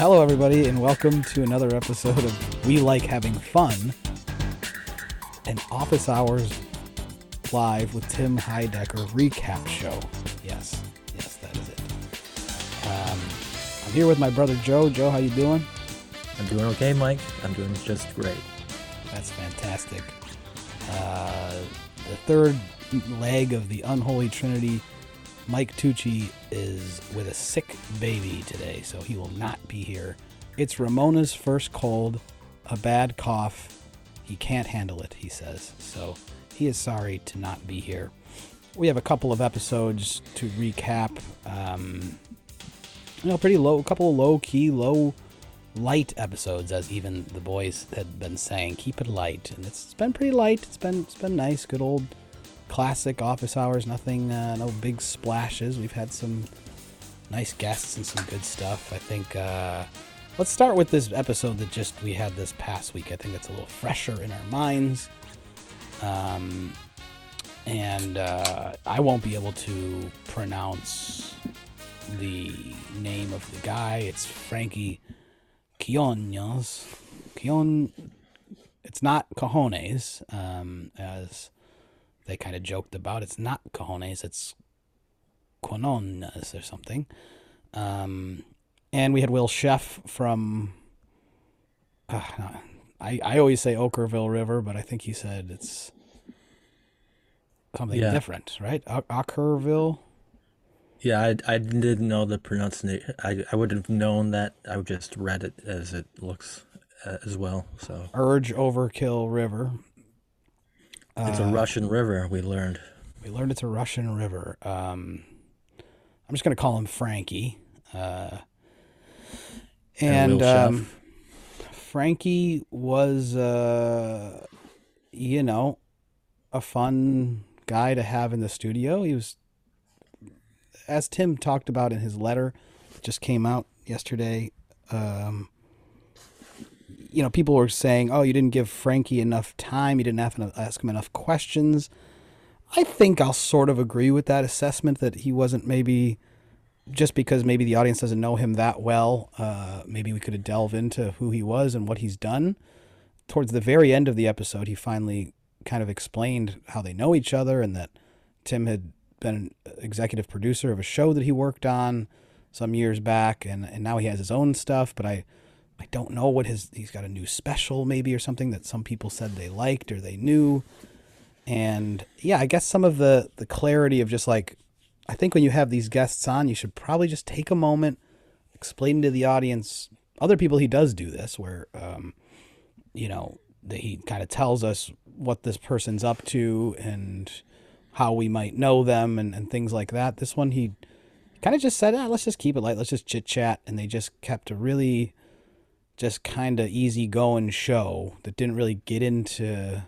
Hello, everybody, and welcome to another episode of We Like Having Fun, an office hours live with Tim Heidecker recap show. Yes, yes, that is it. Um, I'm here with my brother Joe. Joe, how you doing? I'm doing okay, Mike. I'm doing just great. That's fantastic. Uh, the third leg of the unholy trinity, Mike Tucci is with a sick baby today, so he will not be here. It's Ramona's first cold, a bad cough. He can't handle it, he says. So he is sorry to not be here. We have a couple of episodes to recap. Um, you know, pretty low, a couple of low key, low light episodes, as even the boys had been saying. Keep it light, and it's, it's been pretty light. It's been it's been nice, good old classic office hours. Nothing, uh, no big splashes. We've had some nice guests and some good stuff. I think. Uh, let's start with this episode that just we had this past week. I think it's a little fresher in our minds. Um, and uh, I won't be able to pronounce the name of the guy. It's Frankie Quiones. Quion. It's not cojones, um, as they kind of joked about. It's not cojones. It's quinones or something. Um, and we had Will Sheff from. Uh, I I always say Okkervil River, but I think he said it's something Yeah. different, right? O- Okkervil. Yeah, I, I didn't know the pronunciation. I, I would have known that. I just read it as it looks uh, as well. So Urge Overkill River. It's a Russian river. We learned. We learned it's a Russian river. Um, I'm just going to call him Frankie. Uh, And and um, Frankie was, uh, you know, a fun guy to have in the studio. He was, as Tim talked about in his letter, just came out yesterday. Um, you know, people were saying, "Oh, you didn't give Frankie enough time. You didn't have to ask him enough questions." I think I'll sort of agree with that assessment that he wasn't maybe just because maybe the audience doesn't know him that well. Uh, maybe we could have delved into who he was and what he's done. Towards the very end of the episode, he finally kind of explained how they know each other and that Tim had been an executive producer of a show that he worked on some years back, and, and now he has his own stuff. But I, I don't know what his he's got a new special maybe or something that some people said they liked or they knew. And yeah i guess some of the the clarity of just like i think when you have these guests on you should probably just take a moment explain to the audience other people he does do this where um you know that he kind of tells us what this person's up to and how we might know them and, and things like that. This one he kind of just said ah, let's just keep it light. Let's just chit chat. And they just kept a really just kind of easy going show that didn't really get into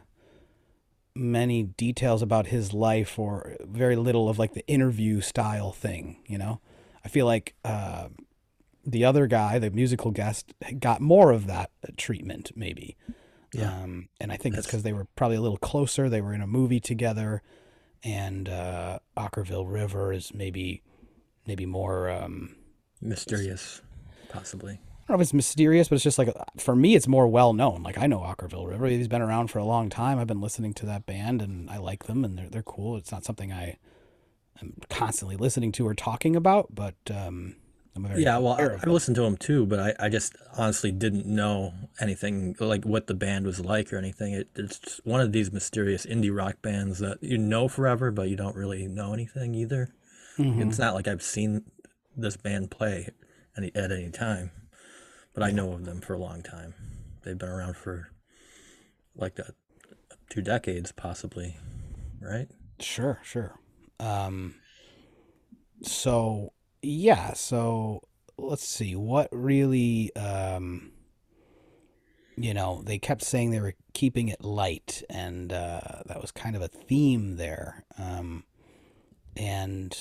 many details about his life or very little of like the interview style thing, you know? I feel like uh, the other guy, the musical guest, got more of that treatment, maybe. Yeah. Um, and I think it's because they were probably a little closer. They were in a movie together, and uh, Okkervil River is maybe, maybe more. Um, Mysterious, possibly. I don't know if it's mysterious, but it's just like for me, it's more well known. Like I know Okkervil River; he's been around for a long time. I've been listening to that band, and I like them, and they're they're cool. It's not something I am constantly listening to or talking about, but um, I'm very Yeah, well, I, I them. listened to him too, but I, I just honestly didn't know anything like what the band was like or anything. It, it's one of these mysterious indie rock bands that you know forever, but you don't really know anything either. Mm-hmm. It's not like I've seen this band play any, at any time, but I know of them for a long time. They've been around for like a, two decades, possibly, right? Sure, sure. Um, so yeah, so let's see what really um, you know they kept saying they were keeping it light, and uh, that was kind of a theme there. Um, and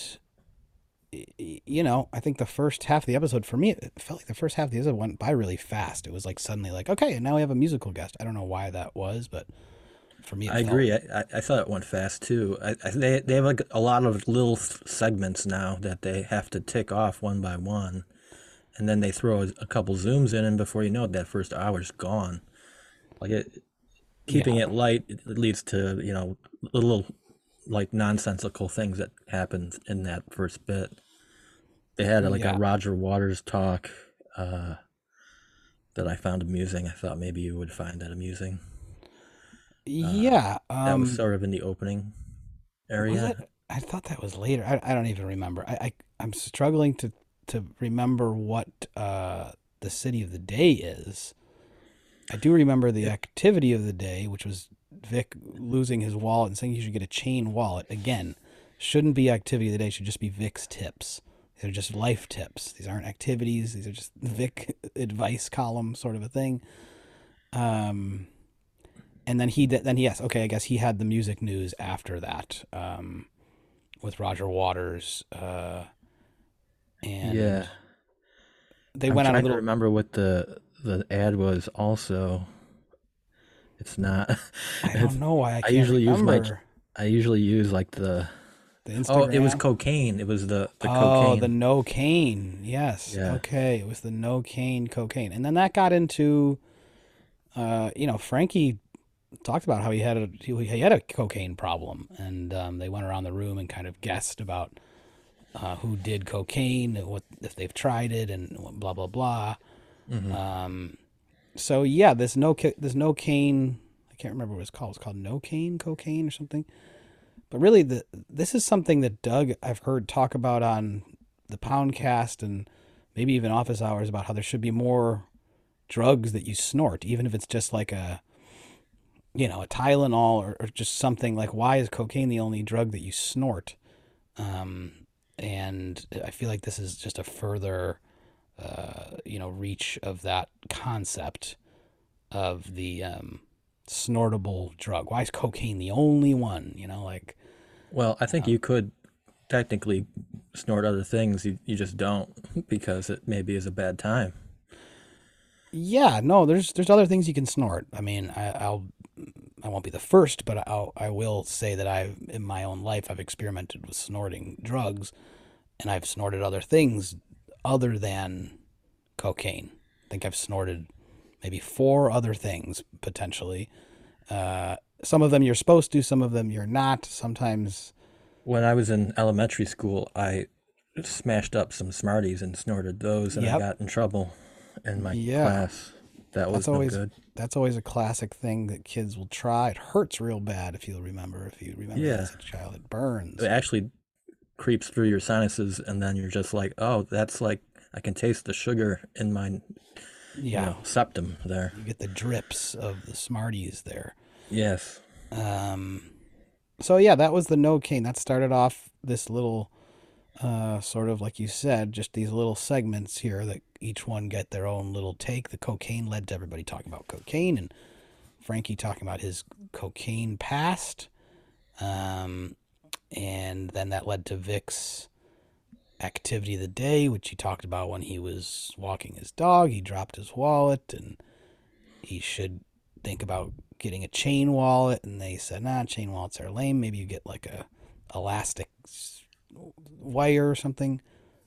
you know, I think the first half of the episode for me, it felt like the first half of the episode went by really fast. It was like suddenly like, okay, and now we have a musical guest. I don't know why that was, but for me, it I felt- agree. I, I, thought it went fast too. I, I, they they have like a lot of little segments now that they have to tick off one by one, and then they throw a, a couple zooms in, and before you know it, that first hour's gone. Like it, keeping Yeah. it light it leads to you know a little like nonsensical things that happened in that first bit. They had like Yeah. a Roger Waters talk uh, that I found amusing. I thought maybe you would find that amusing. yeah. That Um, was sort of in the opening area. I thought that was later. I, I don't even remember. I, I I'm struggling to to remember what uh, the city of the day is. I do remember the activity of the day, which was Vic losing his wallet and saying he should get a chain wallet. Again, shouldn't be activity of the day. Should just be Vic's tips. They're just life tips. These aren't activities. These are just Vic advice column sort of a thing. Um, and then he did, then yes, okay, I guess he had the music news after that. Um, with Roger Waters, uh, and yeah, they I'm went on a little. remember what the the ad was. Also, it's not. I don't know why I I usually use my- I usually use like the the Instagram. oh, it was cocaine. It was the the oh, cocaine. the no cane. Yes. Yeah. Okay, it was the no cane cocaine, and then that got into, uh, you know, Frankie talked about how he had a he, he had a cocaine problem, and um, they went around the room and kind of guessed about uh, who did cocaine, what if they've tried it, and blah blah blah. Mhm. Um, so yeah, this no this no cane. I can't remember what it's called. It's called no cane cocaine or something. But really, the this is something that Doug I've heard talk about on the Poundcast and maybe even office hours about how there should be more drugs that you snort, even if it's just like a you know a Tylenol or, or just something like why is cocaine the only drug that you snort? Um, and I feel like this is just a further uh, you know reach of that concept of the um, snortable drug. Why is cocaine the only one? You know, like Well, I think you could technically snort other things. You you just don't because it maybe is a bad time. yeah, no, there's there's other things you can snort. I mean, I, I'll I won't be the first, but I'll I will say that I in my own life I've experimented with snorting drugs, and I've snorted other things other than cocaine. I think I've snorted maybe four other things potentially. Uh, some of them you're supposed to, some of them you're not. Sometimes When I was in elementary school, I smashed up some Smarties and snorted those, and Yep. I got in trouble in my Yeah. class. That was That's no always- good. that's always a classic thing that kids will try. It hurts real bad if you'll remember. If you remember Yeah. as a child, it burns. Actually creeps through your sinuses, and then you're just like, oh, that's like I can taste the sugar in my you Yeah, know, septum there. you get the drips of the Smarties there. Yes. Um, so yeah, that was the no cane. That started off this little, uh, sort of like you said, just these little segments here that each one get their own little take. The cocaine led to everybody talking about cocaine and Frankie talking about his cocaine past. Um, and then that led to Vic's activity of the day, which he talked about when he was walking his dog. He dropped his wallet and he should think about getting a chain wallet. And they said, nah, chain wallets are lame. Maybe you get like a elastic wire or something.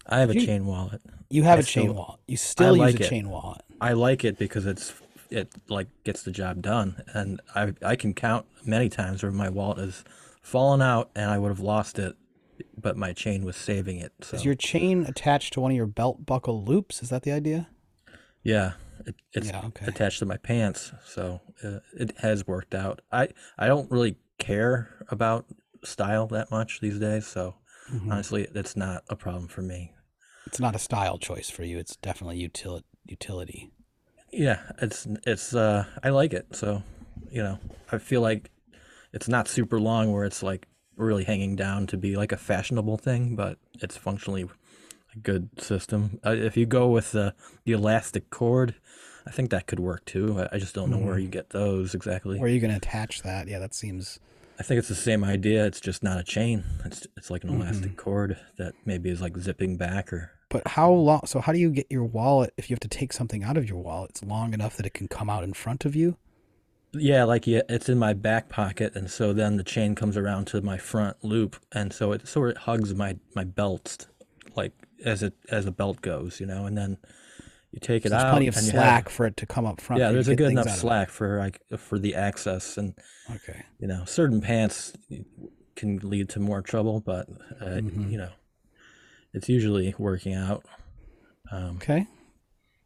I have a You- chain wallet. You have I a chain still- wallet. You still use a it. chain wallet. I like it because it's it like gets the job done, and I I can count many times where my wallet has fallen out and I would have lost it, but my chain was saving it. So Is your chain attached to one of your belt buckle loops? Is that the idea? yeah, it, it's Yeah, okay. attached to my pants, so uh, it has worked out. I I don't really care about style that much these days, so Mhm. honestly, it's not a problem for me. It's not a style choice for you. It's definitely util- utility. Yeah, it's it's uh I like it. So, you know, I feel like it's not super long where it's like really hanging down to be like a fashionable thing, but it's functionally a good system. Uh, if you go with the the elastic cord, I think that could work too. I, I just don't know where you get those exactly. Where are you going to attach that? Yeah, that seems. I think it's the same idea. It's just not a chain. It's it's like an Mm-hmm. elastic cord that maybe is like zipping back or But how long? So how do you get your wallet if you have to take something out of your wallet? It's long enough that it can come out in front of you. Yeah, like yeah, it's in my back pocket, and so then the chain comes around to my front loop, and so it sort of hugs my my belt like as it as a belt goes, you know, and then you take it There's out. plenty of and you have- slack for it to come up front. yeah, there's a good enough out of it. slack for like for the access, and Okay. you know, certain pants can lead to more trouble, but uh, Mhm. you know, it's usually working out. Um, Okay.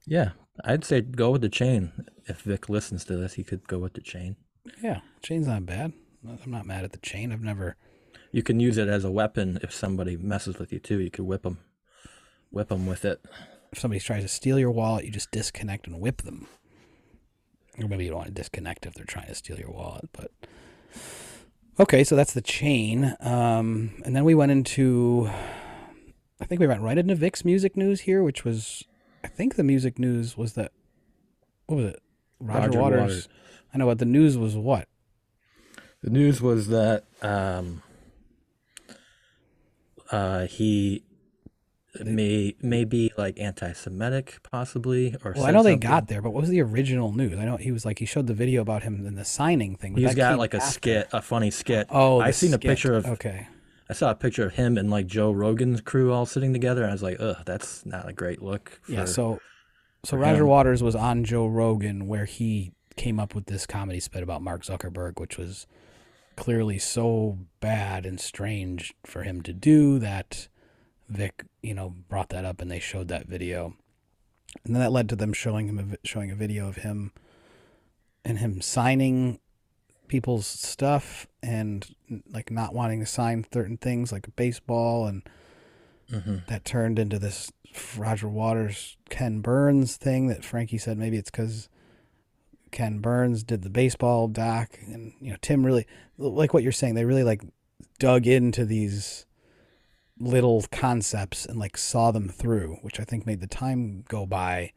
yeah, I'd say go with the chain. If Vic listens to this, he could go with the chain. Yeah. Chain's not bad. I'm not mad at the chain. I've never. You can use it as a weapon if somebody messes with you too. You could whip them, whip them with it. If somebody tries to steal your wallet, you just disconnect and whip them. Or maybe you don't want to disconnect if they're trying to steal your wallet, but. Okay, so that's the chain. Um, and then we went into. I think we went right into Vic's music news here, which was. I think the music news was that. What was it? Roger, Roger Waters. Waters. I know, what the news was what? The news was that um, uh, he may may be like anti-Semitic, possibly, or Well, I know they something. got there, but what was the original news? I know he was like he showed the video about him in the signing thing. He's got like a after. skit, a funny skit. Oh, I the seen a picture of. Okay, I saw a picture of him and like Joe Rogan's crew all sitting together. And I was like, ugh, that's not a great look. For, yeah. So, so Roger him. Waters was on Joe Rogan where he came up with this comedy spit about Mark Zuckerberg, which was clearly so bad and strange for him to do that Vic, you know, brought that up and they showed that video, and then that led to them showing him a, showing a video of him and him signing people's stuff and like not wanting to sign certain things like baseball and Mhm. that turned into this Roger Waters Ken Burns thing that Frankie said maybe it's because Ken Burns did the baseball doc and you know Tim really like what you're saying they really like dug into these little concepts and like saw them through which I think made the time go by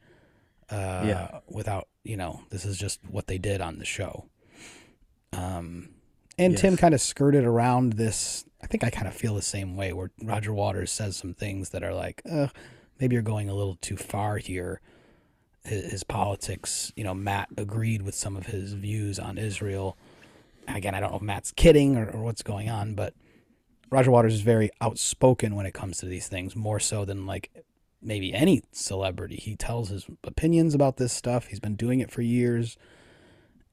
uh Yeah. without you know this is just what they did on the show um and Tim kind of skirted around this. I think I kind of feel the same way where Roger Waters says some things that are like, uh, maybe you're going a little too far here. His, his politics, you know, Matt agreed with some of his views on Israel. Again, I don't know if Matt's kidding or, or what's going on, but Roger Waters is very outspoken when it comes to these things, more so than like maybe any celebrity. He tells his opinions about this stuff. He's been doing it for years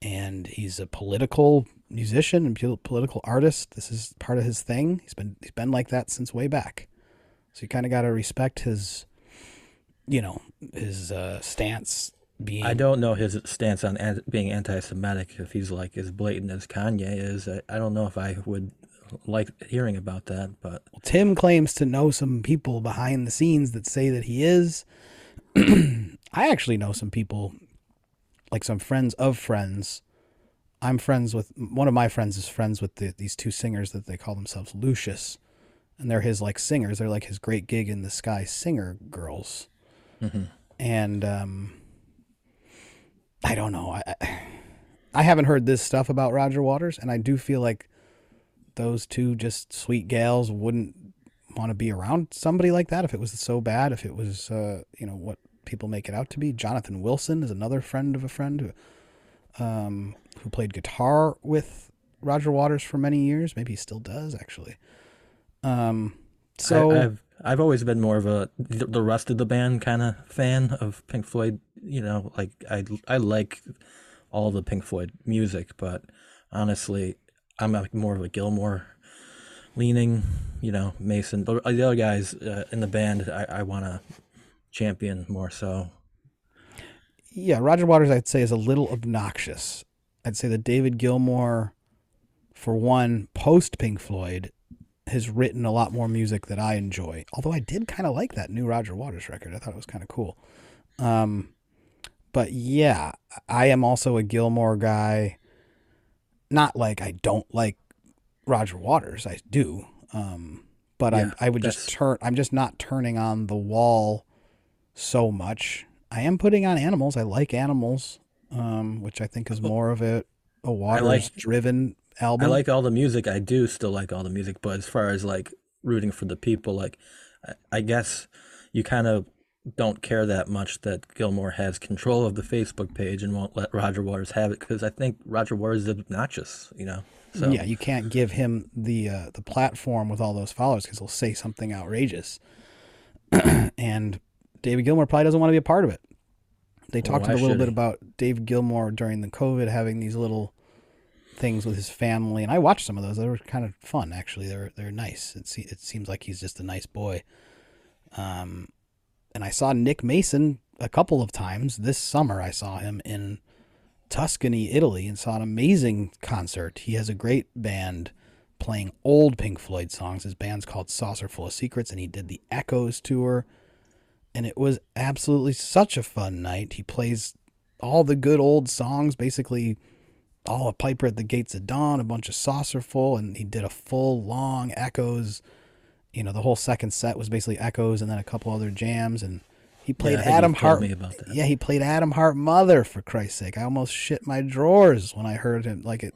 and he's a political musician and political artist. This is part of his thing. He's been he's been like that since way back. So you kind of got to respect his, you know, his uh, stance. Being I don't know his stance on an- being anti-Semitic. If he's like as blatant as Kanye is, I, I don't know if I would like hearing about that. But Tim claims to know some people behind the scenes that say that he is. I actually know some people, like some friends of friends. I'm friends with one of my friends is friends with the, these two singers that they call themselves Lucius, and they're his like singers. They're like his great gig in the sky singer girls, and um, I don't know. I I- I haven't heard this stuff about Roger Waters, and I do feel like those two just sweet gals wouldn't want to be around somebody like that if it was so bad. If it was, uh, you know, what people make it out to be. Jonathan Wilson is another friend of a friend who, um, who played guitar with Roger Waters for many years. Maybe he still does actually. Um, so I, I've I've always been more of a the, rest of the band kind of fan of Pink Floyd. You know, like I I like all the Pink Floyd music, but honestly, I'm more of a Gilmour leaning. You know, Mason. But the other guys uh, in the band, I, I want to champion more so. yeah, Roger Waters, I'd say, is a little obnoxious. I'd say that David Gilmour, for one, post Pink Floyd, has written a lot more music that I enjoy. Although I did kind of like that new Roger Waters record. I thought it was kind of cool. Um, but yeah, I am also a Gilmour guy. Not like I don't like Roger Waters. I do. Um, but Yeah, I I would just that's- turn. I'm just not turning on the wall so much. I am putting on animals. I like animals, um, which I think is more of a a Waters driven album. I like all the music. I do still like all the music, but as far as like rooting for the people, like I, I guess you kind of don't care that much that Gilmour has control of the Facebook page and won't let Roger Waters have it because I think Roger Waters is obnoxious, you know. So Yeah, you can't give him the uh, the platform with all those followers because he'll say something outrageous. and David Gilmour probably doesn't want to be a part of it. They talked why a little bit he? about Dave Gilmour during the COVID having these little things with his family, and I watched some of those. They were kind of fun, actually. They're they're nice. It se- it seems like he's just a nice boy. Um, and I saw Nick Mason a couple of times this summer. I saw him in Tuscany, Italy, and saw an amazing concert. He has a great band playing old Pink Floyd songs. His band's called Saucerful of Secrets, and he did the Echoes tour. And it was absolutely such a fun night. He plays all the good old songs, basically all a piper at the gates of dawn, a bunch of saucerful, and he did a full long echoes. You know, the whole second set was basically echoes and then a couple other jams and he played think Atom Heart. me about that. Yeah, he played Atom Heart Mother for Christ's sake. I almost shit my drawers when I heard him like it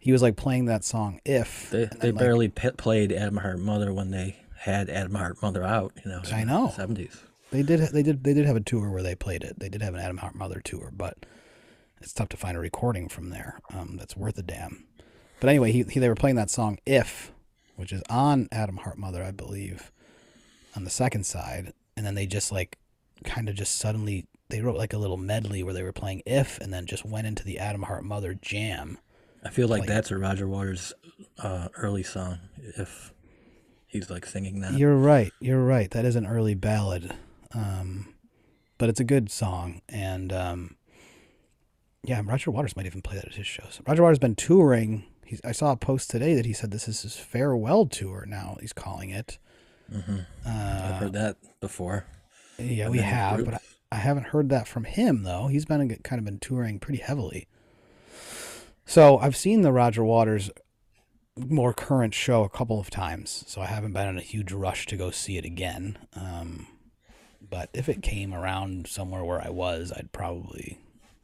he was like playing that song If. They they then, like, barely p- played Atom Heart Mother when they had Atom Heart Mother out. You know, I know. seventies. They did. They did. They did have a tour where they played it. They did have an Atom Heart Mother tour, but it's tough to find a recording from there um, that's worth a damn. But anyway, he, he they were playing that song "If," which is on Atom Heart Mother, I believe, on the second side, and then they just like kind of just suddenly they wrote like a little medley where they were playing "If" and then just went into the Atom Heart Mother jam. I feel like Like- that's a Roger Waters uh, early song. If he's like singing that, You're right. You're right. That is an early ballad, um, but it's a good song. And um, yeah, Roger Waters might even play that at his shows. Roger Waters has been touring. He's, I saw a post today that he said this is his farewell tour. Now he's calling it. hmm Uh, I've heard that before. yeah, we have, group. but I, I haven't heard that from him though. He's been kind of been touring pretty heavily. So I've seen the Roger Waters more current show a couple of times, so I haven't been in a huge rush to go see it again. Um, but if it came around somewhere where I was, I'd probably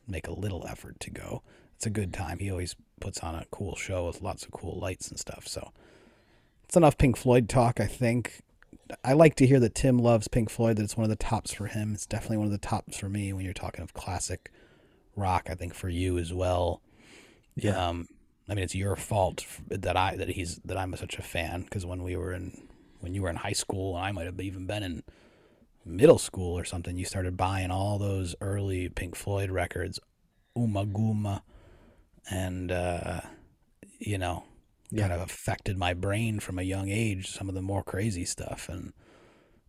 make a little effort to go. It's a good time. He always puts on a cool show with lots of cool lights and stuff. So it's enough Pink Floyd talk, I think. I like to hear that Tim loves Pink Floyd, that it's one of the tops for him. It's definitely one of the tops for me when you're talking of classic rock. I think for you as well. Yeah, Um, I mean, it's your fault that I that he's that I'm such a fan because when we were in when you were in high school and I might have even been in middle school or something, you started buying all those early Pink Floyd records, Ummagumma, and uh, you know, Yeah. kind of affected my brain from a young age. Some of the more crazy stuff, and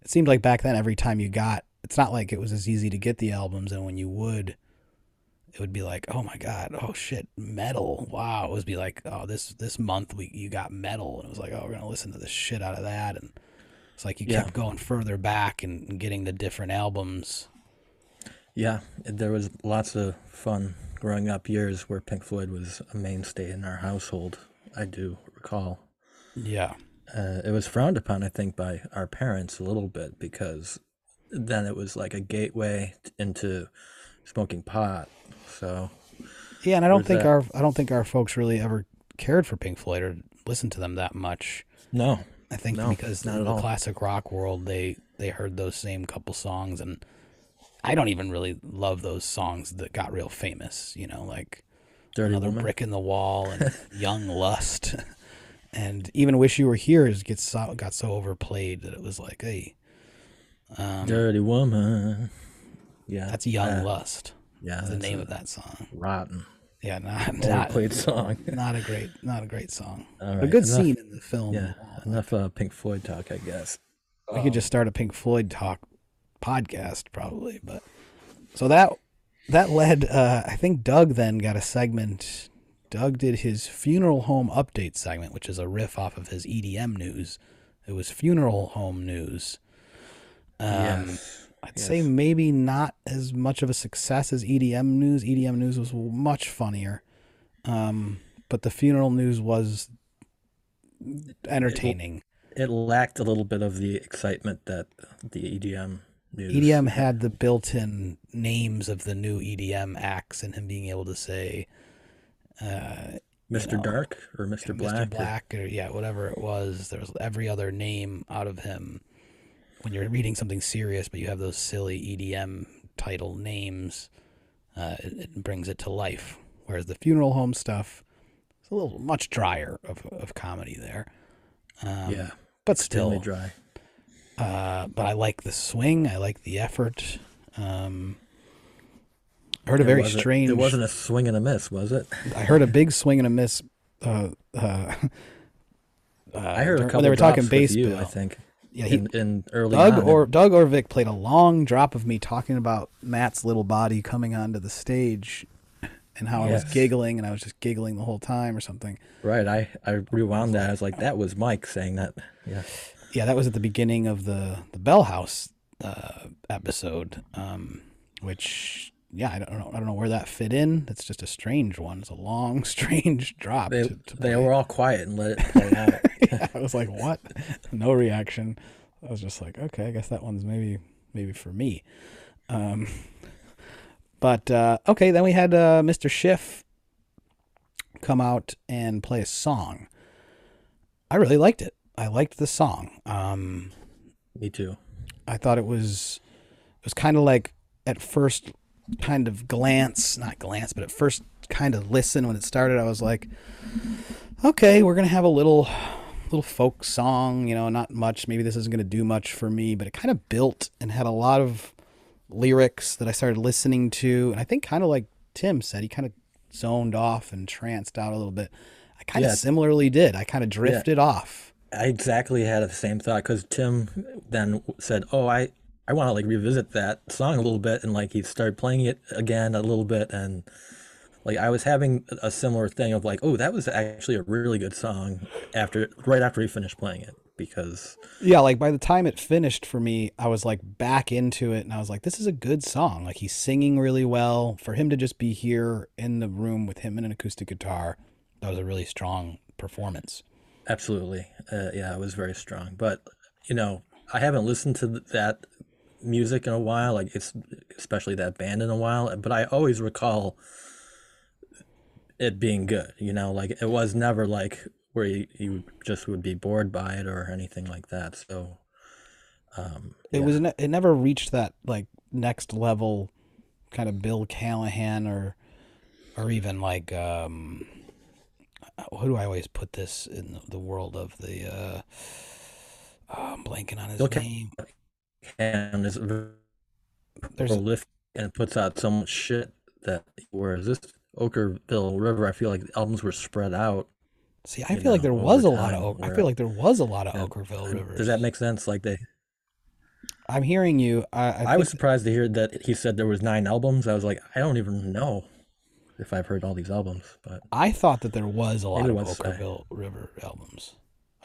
it seemed like back then, every time you got, it's not like it was as easy to get the albums, and when you would it would be like, oh my god, oh shit, Meddle. Wow, it would be like, oh this this month we you got Meddle, and it was like, oh we're gonna listen to the shit out of that, and it's like you Yeah. kept going further back and, getting the different albums. yeah. There was lots of fun growing up years where Pink Floyd was a mainstay in our household. I do recall. Yeah, uh, it was frowned upon, I think, by our parents a little bit because then it was like a gateway into smoking pot. So yeah, and I don't think that? our I don't think our folks really ever cared for Pink Floyd or listened to them that much. no, I think No, because not in the all. classic rock world, they they heard those same couple songs, and I don't even really love those songs that got real famous. You know, like Dirty another Woman. brick in the wall and young lust and even wish you were here is gets so, got so overplayed that it was like hey um, Dirty Woman. Yeah, that's young uh, lust Yeah, that's the name a of that song rotten, yeah not not, overplayed song. not a great not a great song All a good enough- scene in the film Yeah, enough uh, Pink Floyd talk, I guess. we could just start a pink floyd talk podcast probably but so that that led uh i think doug then got a segment doug did his funeral home update segment which is a riff off of his edm news it was funeral home news um yes. I'd say maybe not as much of a success as edm news edm news was much funnier um but the funeral news was entertaining It lacked a little bit of the excitement that the EDM news. EDM had the built-in names of the new EDM acts and him being able to say uh, Mr. know, Dark or Mr. Black. Mr. Black or yeah, whatever it was. There was every other name out of him. When you're reading something serious, but you have those silly EDM title names, uh, it, it brings it to life. Whereas the funeral home stuff is a little much drier of, of comedy there. Um, yeah, but still, dry. Uh, but I like the swing. I like the effort. Um, I heard a very strange. It wasn't a swing and a miss, was it? I heard a big swing and a miss. Uh, uh, I heard a when couple. they were talking bass you. I think. Yeah, he, in, in early Doug or Doug or Vic played a long drop of me talking about Matt's little body coming onto the stage, and how I was giggling, and I was just giggling the whole time or something. right. I I rewound that. I was like, that was Mike saying that. Yeah. Yeah, that was at the beginning of the the Bell House uh, episode, um, which yeah, I don't know, I don't know where that fit in. It's just a strange one. It's a long, strange drop. They to, to they were all quiet and let it play out. yeah, I was like, what? No reaction. I was just like, okay, I guess that one's maybe maybe for me. Um, but uh, okay, then we had uh, Mr. Sheff come out and play a song. I really liked it. I liked the song. Um, Me too. I thought it was it was kind of like at first kind of glance, not glance, but at first kind of listen when it started. I was like, okay, we're gonna have a little little folk song, you know, not much. Maybe this isn't gonna do much for me, but it kind of built and had a lot of lyrics that I started listening to, and I think kind of like Tim said, he kind of zoned off and tranced out a little bit. I kind of similarly did. I kind of drifted off. I exactly had the same thought because Tim then said, "Oh, I I want to like revisit that song a little bit," and like he started playing it again a little bit, and like I was having a similar thing of like, "Oh, that was actually a really good song." After right after he finished playing it, because Yeah, like by the time it finished for me, I was like back into it and I was like, this is a good song. Like he's singing really well. For him to just be here in the room with him and an acoustic guitar, that was a really strong performance. absolutely, uh, yeah, it was very strong. But you know, I haven't listened to that music in a while, like it's especially that band in a while. But I always recall it being good. You know, like it was never like where you, you just would be bored by it or anything like that. So, um, It yeah. was ne- it never reached that like next level kind of Bill Callahan or or even like um who do I always put this in the, world of the uh oh, I'm blanking on his Bill Ca- name. And is There's prolific and it puts out so much shit that whereas this Okkervil River, I feel like the albums were spread out. See, I feel like there was a lot of Oak. I feel like there was a lot of Yeah. Okkervil Rivers. Does that make sense? Like they, I'm hearing you. I, I, I, was surprised to hear that he said there was nine albums. I was like, I don't even know if I've heard all these albums, but I thought that there was a lot of I- Okkervil River albums.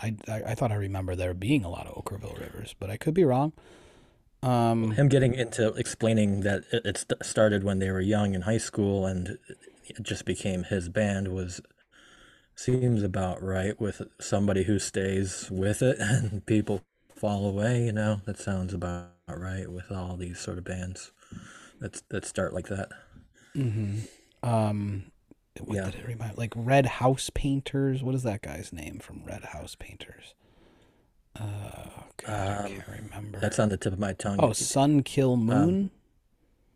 I, I I thought I remember there being a lot of Okkervil Rivers, but I could be wrong. Um, him getting into explaining that it, it started when they were young in high school and it just became his band was seems about right with somebody who stays with it and people fall away. You know, that sounds about right with all these sort of bands that that start like that. mhm. um, what Yeah. did it remind? Like Red House Painters. What is that guy's name from Red House Painters? Uh, God, I Um, can't remember. That's on the tip of my tongue. oh, Sun Kil Moon.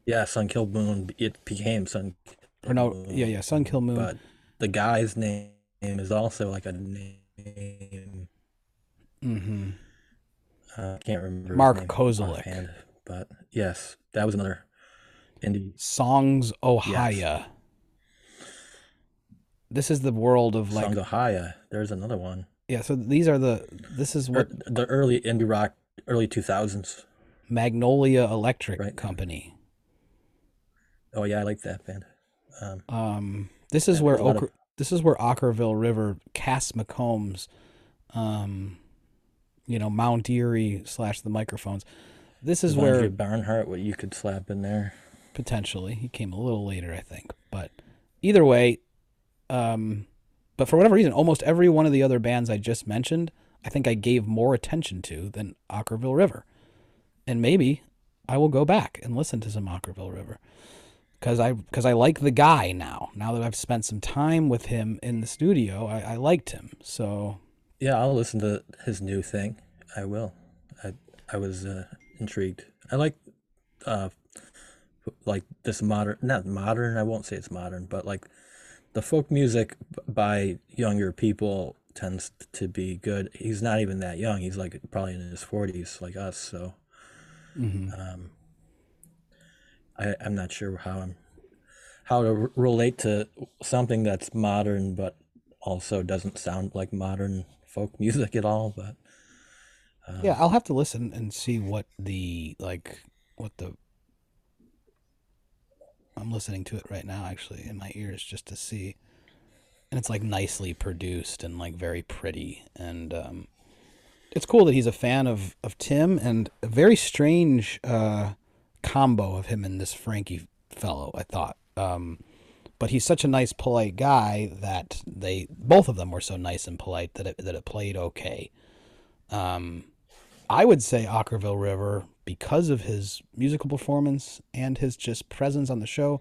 yeah, Sun Kil Moon. It became Sun. or no, Moon, yeah, yeah, Sun Kil Moon. But the guy's name is also like a name. mm-hmm. Uh, I can't remember. Mark name but yes, that was another indie. Songs Ohia. This is the world of like Sangahaya. There's another one. Yeah. So these are the this is what the early indie rock, early 2000s. Magnolia Electric Right. Company. Oh yeah, I like that band. Um, Um, this is Yeah, where a of- this is where Okkervil River, Cass McCombs, um, you know Mount Eerie slash the microphones. This is Devendra where Banhart, what you could slap in there. potentially he came a little later, I think. But either way, um, but for whatever reason, almost every one of the other bands I just mentioned, I think I gave more attention to than Okkervil River, and maybe I will go back and listen to some Okkervil River because I because I like the guy now. Now that I've spent some time with him in the studio, I, I liked him. So Yeah, I'll listen to his new thing. I will. I I was uh, intrigued. I like uh like this modern not modern, I won't say it's modern, but like the folk music by younger people tends to be good. He's not even that young. He's like probably in his forties, like us. So, Mm-hmm. um, I I'm not sure how I'm how to r- relate to something that's modern, but also doesn't sound like modern folk music at all. But um, Yeah, I'll have to listen and see what the like what the I'm listening to it right now actually in my ears just to see. And it's like nicely produced and like very pretty and um it's cool that he's a fan of of Tim and a very strange uh combo of him and this Frankie fellow, I thought. Um but he's such a nice polite guy that they both of them were so nice and polite that it that it played okay. Um I would say Okkervil River because of his musical performance and his just presence on the show.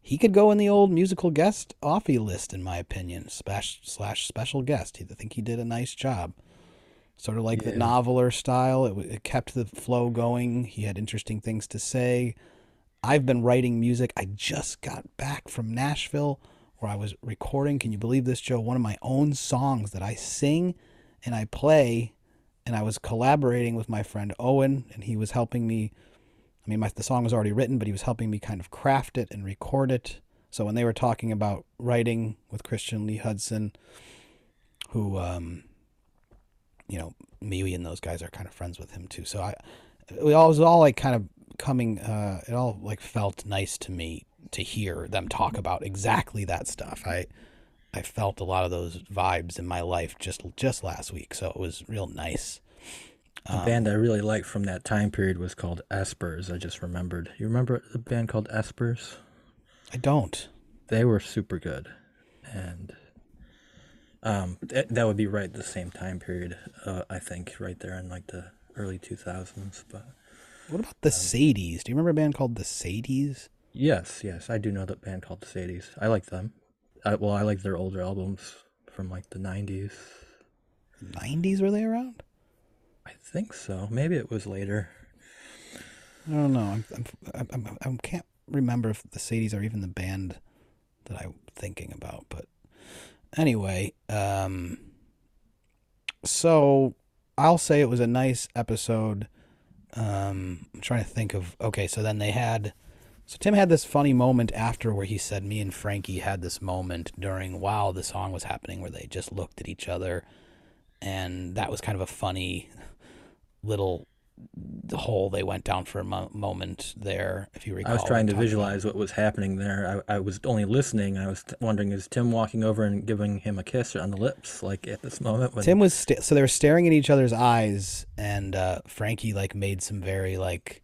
He could go in the old musical guest offie list, in my opinion, slash slash special guest. I think he did a nice job. Sort of like the Yeah. noveler style. It, it kept the flow going. He had interesting things to say. I've been writing music. I just got back from Nashville where I was recording. Can you believe this, Joe? One of my own songs that I sing and I play and I was collaborating with my friend Owen, and he was helping me. I mean, my, the song was already written, but he was helping me kind of craft it and record it. So when they were talking about writing with Christian Lee Hutson, who, um, you know, me and those guys are kind of friends with him too. So I, it all was all like kind of coming. Uh, it all like felt nice to me to hear them talk about exactly that stuff. I, I felt a lot of those vibes in my life just just last week, so it was real nice. a band I really liked from that time period was called Espers. I just remembered. You remember the band called Espers? I don't. They were super good, and um, th- that would be right the same time period. Uh, I think right there in like the early two thousands. But What about the Sadies? Do you remember a band called the Sadies? yes, yes, I do know that band called the Sadies. I like them. I, well, I like their older albums from like the nineties. Nineties were they around? I think so. Maybe it was later. I don't know. I'm, I'm, I'm, I'm, I can't remember if the Sadies are even the band that I'm thinking about. But anyway, um, so I'll say it was a nice episode. Um, I'm trying to think of. Okay, so then they had. So Tim had this funny moment after where he said, "Me and Frankie had this moment during while the song was happening where they just looked at each other, and that was kind of a funny little hole they went down for a mo- moment there. If you recall, I was trying to visualize what was happening there. I, I was only listening. I was t- wondering, is Tim walking over and giving him a kiss on the lips, like at this moment? When, Tim was sta so they were staring at each other's eyes, and uh, Frankie like made some very like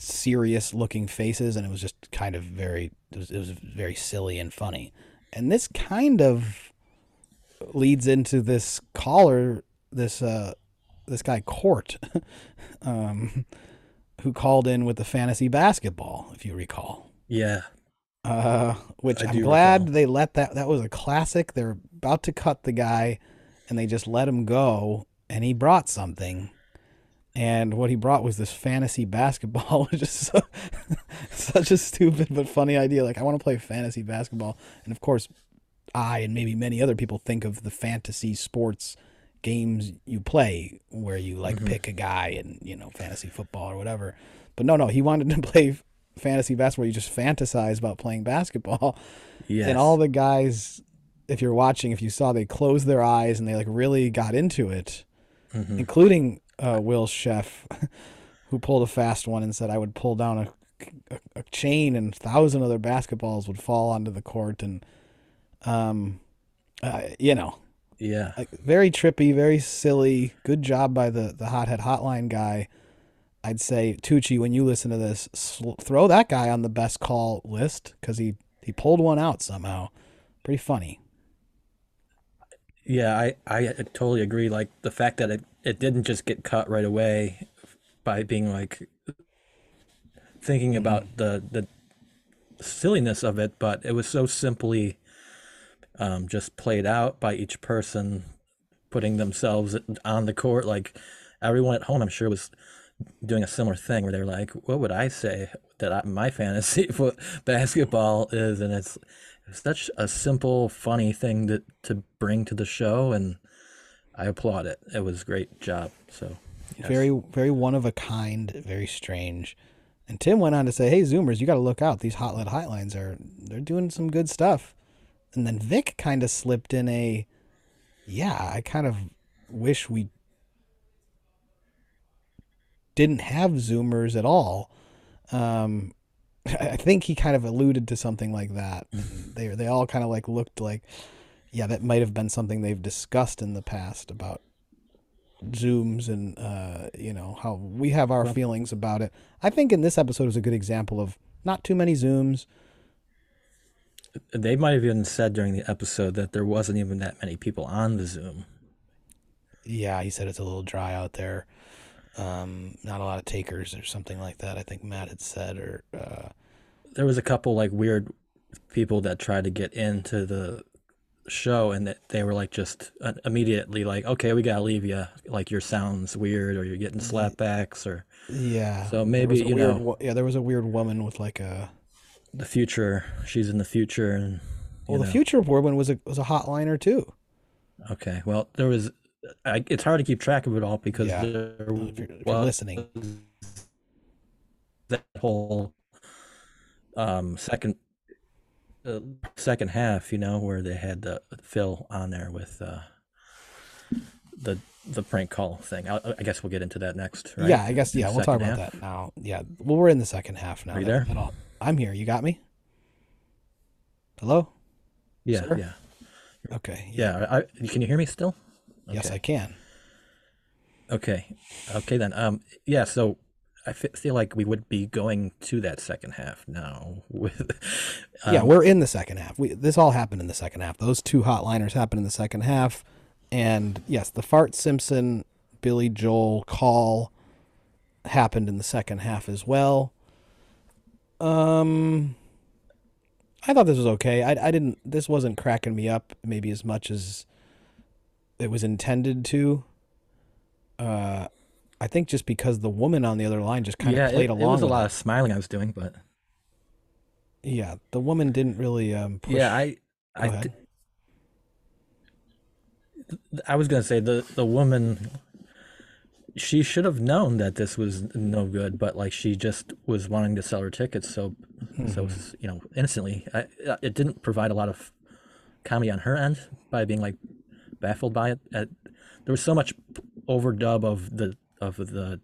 serious looking faces, and it was just kind of very it was, it was very silly and funny. And this kind of leads into this caller, this uh, this guy Court, um, who called in with the fantasy basketball, if you recall. yeah, Uh, which I I'm glad recall. they let that. That was a classic. They're about to cut the guy, and they just let him go. And he brought something, and what he brought was this fantasy basketball, which is so, such a stupid but funny idea. Like I want to play fantasy basketball, and of course, I and maybe many other people think of the fantasy sports games you play where you like pick a guy and you know fantasy football or whatever. But no, no, he wanted to play fantasy basketball. You just fantasize about playing basketball, yes. and all the guys, if you're watching, if you saw, they closed their eyes and they like really got into it, Mhm. including uh, Will Sheff, who pulled a fast one and said, "I would pull down a, a, a chain and a thousand other basketballs would fall onto the court." And um, uh, you know, yeah, like very trippy, very silly. Good job by the the hothead hotline guy. I'd say Tucci, when you listen to this, sl- throw that guy on the best call list because he he pulled one out somehow. Pretty funny. yeah. I, I totally agree. Like the fact that it, it didn't just get cut right away by being like thinking about the the silliness of it, but it was so simply um, just played out by each person putting themselves on the court. Like everyone at home, I'm sure was doing a similar thing where they're like, "What would I say that I, my fantasy foot basketball is?" And it's such a simple, funny thing to to bring to the show, and I applaud it. It was a great job. So yes. very very one of a kind, very strange. And Tim went on to say, "Hey Zoomers, you got to look out. These hot lead hotlines are they're doing some good stuff." And then Vic kind of slipped in a, "Yeah, I kind of wish we didn't have Zoomers at all." Um, I think he kind of alluded to something like that. they they all kind of like looked like, yeah, that might have been something they've discussed in the past about zooms and uh, you know how we have our feelings about it. I think in this episode is a good example of not too many zooms. They might have even said during the episode that there wasn't even that many people on the Zoom. Yeah, he said it's a little dry out there. Um, not a lot of takers or something like that. I think Matt had said, or uh, there was a couple like weird people that tried to get into the show and that they were like just uh, immediately like okay we gotta leave you like your sounds weird or you're getting mm-hmm. slapbacks or yeah so maybe you weird, know yeah there was a weird woman with like a the future she's in the future and well know. the future woman was a was a hotliner too okay well there was I, it's hard to keep track of it all because yeah. there if you're, if you're listening that whole um second the second half, you know, where they had the Phil on there with uh, the the prank call thing. I, I, guess we'll get into that next. Right? Yeah, I guess. Yeah, we'll talk about half. that now. Yeah, well, we're in the second half now. Are you there? I'm here. You got me. Hello. Yeah. Sir? Yeah. Okay. Yeah. I, can you hear me still? Okay. Yes, I can. Okay. Okay then. Um. Yeah. So I feel like we would be going to that second half now. With um, yeah, we're in the second half. We this all happened in the second half. Those two hotliners happened in the second half, and yes, the Fart Simpson Billy Joel call happened in the second half as well. Um, I thought this was okay. I I didn't. This wasn't cracking me up maybe as much as it was intended to. Uh, I think just because the woman on the other line just kind yeah, of played it, along. It was a lot of smiling I was doing, but yeah, the woman didn't really um push. Yeah, I I I was gonna say the the woman she should have known that this was no good, but like she just was wanting to sell her tickets, so mm-hmm. so you know instantly. I, it didn't provide a lot of comedy on her end by being like baffled by it. At, there was so much overdub of the of the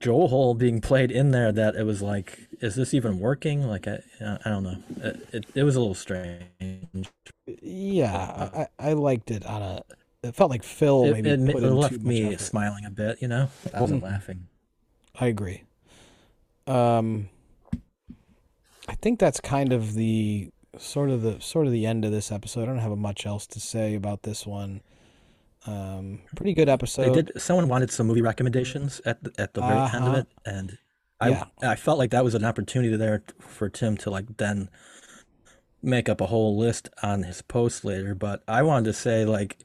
Joel hole being played in there that it was like, is this even working? Like, I, I don't know. It, it, it was a little strange. Yeah, I, I liked it on a. It felt like Phil it, maybe it, put it left me effort. smiling a bit. You know, I wasn't mm-hmm. laughing. I agree. Um, I think that's kind of the sort of the sort of the end of this episode. I don't have much else to say about this one. Um, pretty good episode. They did. Someone wanted some movie recommendations at the, at the very uh-huh. end of uh-huh. it, and I yeah. I felt like that was an opportunity there for Tim to like then make up a whole list on his post later. But I wanted to say like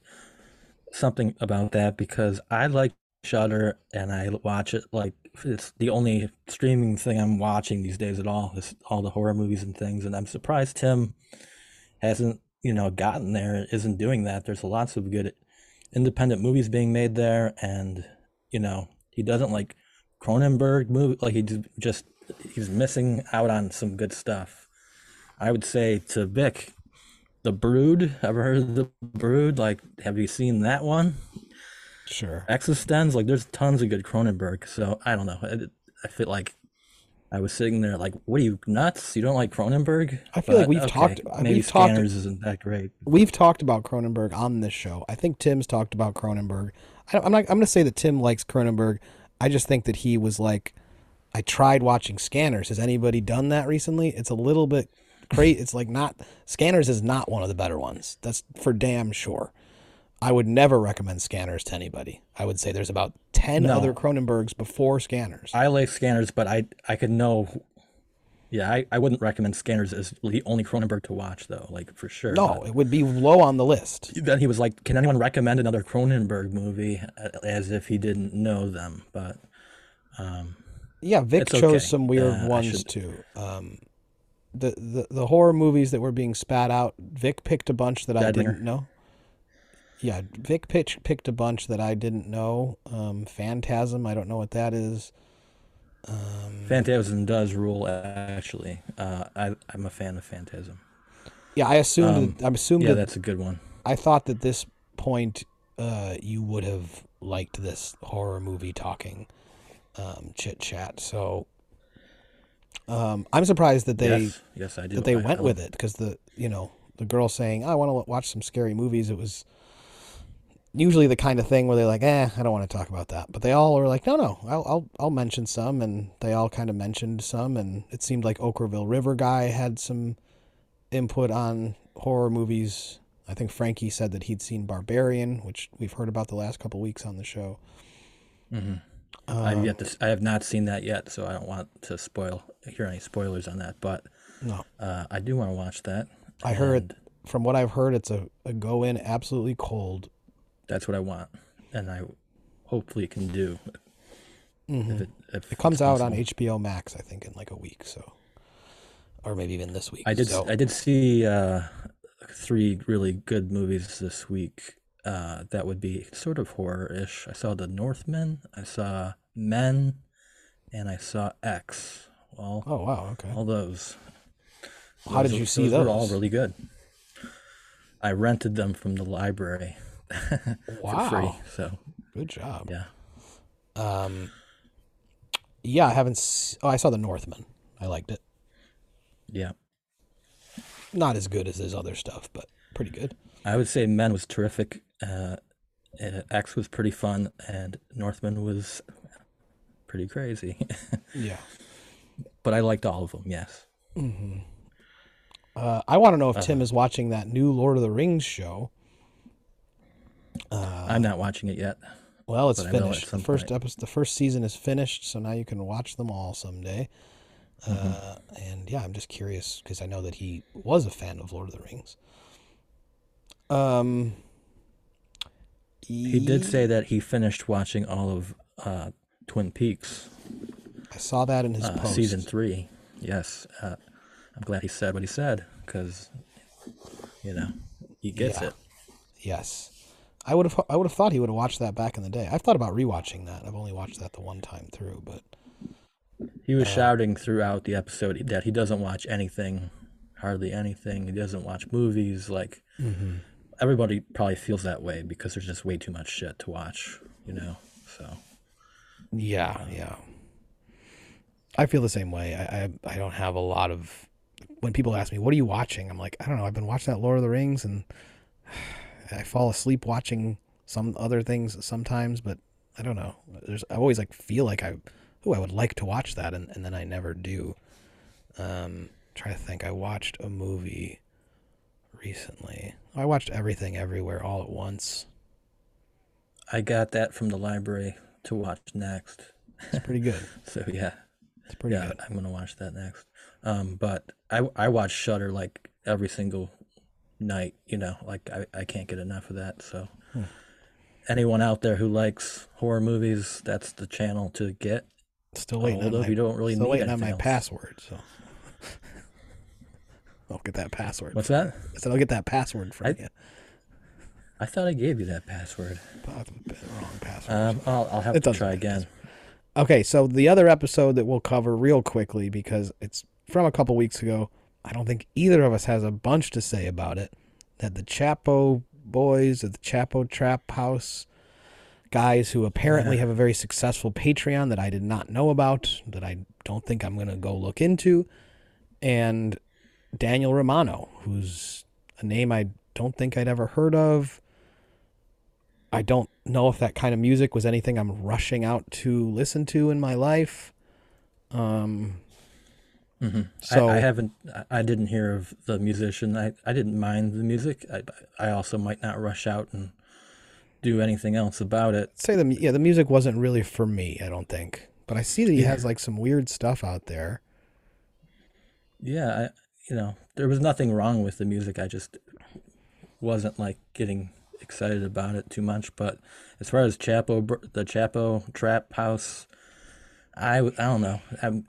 something about that because I like Shudder and I watch it like it's the only streaming thing I'm watching these days at all. Is all the horror movies and things, and I'm surprised Tim hasn't you know gotten there. Isn't doing that. There's lots of good independent movies being made there, and you know he doesn't like Cronenberg movie. Like he just he's missing out on some good stuff. I would say to Vic, The Brood. Ever heard of The Brood? Like, have you seen that one? Sure. eXistenZ. Like, there's tons of good Cronenberg. So I don't know. I, I feel like I was sitting there like, "What are you nuts? You don't like Cronenberg?" I feel but, like we've okay, talked. Uh, maybe we've Scanners talked, isn't that great. We've talked about Cronenberg on this show. I think Tim's talked about Cronenberg. I, am not. I'm going to say that Tim likes Cronenberg. I just think that he was like, I tried watching Scanners. Has anybody done that recently? It's a little bit crazy. it's like not Scanners is not one of the better ones. That's for damn sure. I would never recommend scanners to anybody. I would say there's about 10 no. other Cronenbergs before scanners. I like scanners, but I I could know. Yeah, I, I wouldn't recommend scanners as the only Cronenberg to watch, though, like for sure. No, but it would be low on the list. Then he was like, Can anyone recommend another Cronenberg movie as if he didn't know them? But. Um, yeah, Vic chose okay. some weird uh, ones too. Um, the, the the horror movies that were being spat out. Vic picked a bunch that I didn't know. Yeah, Vic pitch, picked a bunch that I didn't know. Um, Phantasm, I don't know what that is. Um, Phantasm does rule, actually. Uh, I, I'm a fan of Phantasm. yeah, I assumed. Um, that, I assumed Yeah, that that's a good one. I thought that this point uh, you would have liked this horror movie talking um, chit chat. So um, I'm surprised that they yes, yes, I do. that they I- went I with it because the you know the girl saying I want to watch some scary movies. It was usually the kind of thing where they're like, eh, I don't want to talk about that. But they all were like, no, no, I'll I'll, I'll mention some, and they all kind of mentioned some, and it seemed like Okkervil River guy had some input on horror movies. I think Frankie said that he'd seen Barbarian, which we've heard about the last couple weeks on the show. Mhm. Um, I've yet to, I have not seen that yet, so I don't want to spoil hear any spoilers on that. But no, uh, I do want to watch that. I heard and from what I've heard, it's a, a go in absolutely cold. That's what I want, and I hopefully can do. Mhm. If it, if It comes out on. HBO Max, I think, in like a week, so or maybe even this week. I did. So, I did see uh, three really good movies this week. Uh, that would be sort of horror-ish. I saw The Northman. I saw Men, and I saw X. Well, oh wow, okay. all those. How did you see Were all really good. I rented them from the library for free. Wow, So good job. yeah, Um, yeah, I haven't. S- oh, I saw The Northman. I liked it. yeah. Not as good as his other stuff, but pretty good. I would say Men was terrific. Uh, uh, X was pretty fun, and Northman was pretty crazy. Yeah. but I liked all of them. Yes. hmm Uh, I want to know if Uh-huh. Tim is watching that new Lord of the Rings show. Uh, I'm not watching it yet. well, it's but I will at finished. The first episode, the first season is finished, so now you can watch them all someday. Mm-hmm. Uh, and yeah, I'm just curious because I know that he was a fan of Lord of the Rings. Um, He did say that he finished watching all of uh, Twin Peaks I saw that in his uh, post. season three. Yes, uh, I'm glad he said what he said because you know he gets Yeah. it. Yes, I would have. I would have thought he would have watched that back in the day. I've thought about rewatching that. I've only watched that the one time through, but He Uh, was shouting throughout the episode that he doesn't watch anything, hardly anything. He doesn't watch movies. Like everybody probably feels that way because there's just way too much shit to watch. You know, so yeah, yeah. I feel the same way. I, I I don't have a lot of. When people ask me, "What are you watching?" I'm like, I don't know. I've been watching that Lord of the Rings, and I fall asleep watching some other things sometimes. But I don't know. There's I always like feel like I, oh, I would like to watch that, and, and then I never do. Um, try to think. I watched a movie recently. I watched everything everywhere all at once. I got that from the library to watch next. It's pretty good. So yeah, It's pretty yeah, good. I'm gonna watch that next. Um, but I I watch Shudder like every single night. You know, like I, I can't get enough of that. So Hmm. anyone out there who likes horror movies, that's the channel to get. Still waiting Although you don't really still need waiting on my else. password. So I'll get that password. What's that? I said I'll get that password from I- you. I thought I gave you that password. Wrong password. Um, I'll, I'll have It to try again. okay, so the other episode that we'll cover real quickly because it's from a couple weeks ago. I don't think either of us has a bunch to say about it. That the Chapo boys at the Chapo Trap House guys who apparently have a very successful Patreon that I did not know about, that I don't think I'm going to go look into, and Daniel Romano, who's a name I don't think I'd ever heard of. I don't know if that kind of music was anything I'm rushing out to listen to in my life. Um, hmm So- I, I haven't. I- didn't hear of the musician. I, I didn't mind the music. I I also might not rush out and do anything else about it. say the yeah the music wasn't really for me. I don't think, but I see that he Yeah. has like some weird stuff out there. Yeah, I, you know, there was nothing wrong with the music. I just wasn't like getting excited about it too much. But as far as Chapo, the Chapo Trap House, I I don't know. I'm,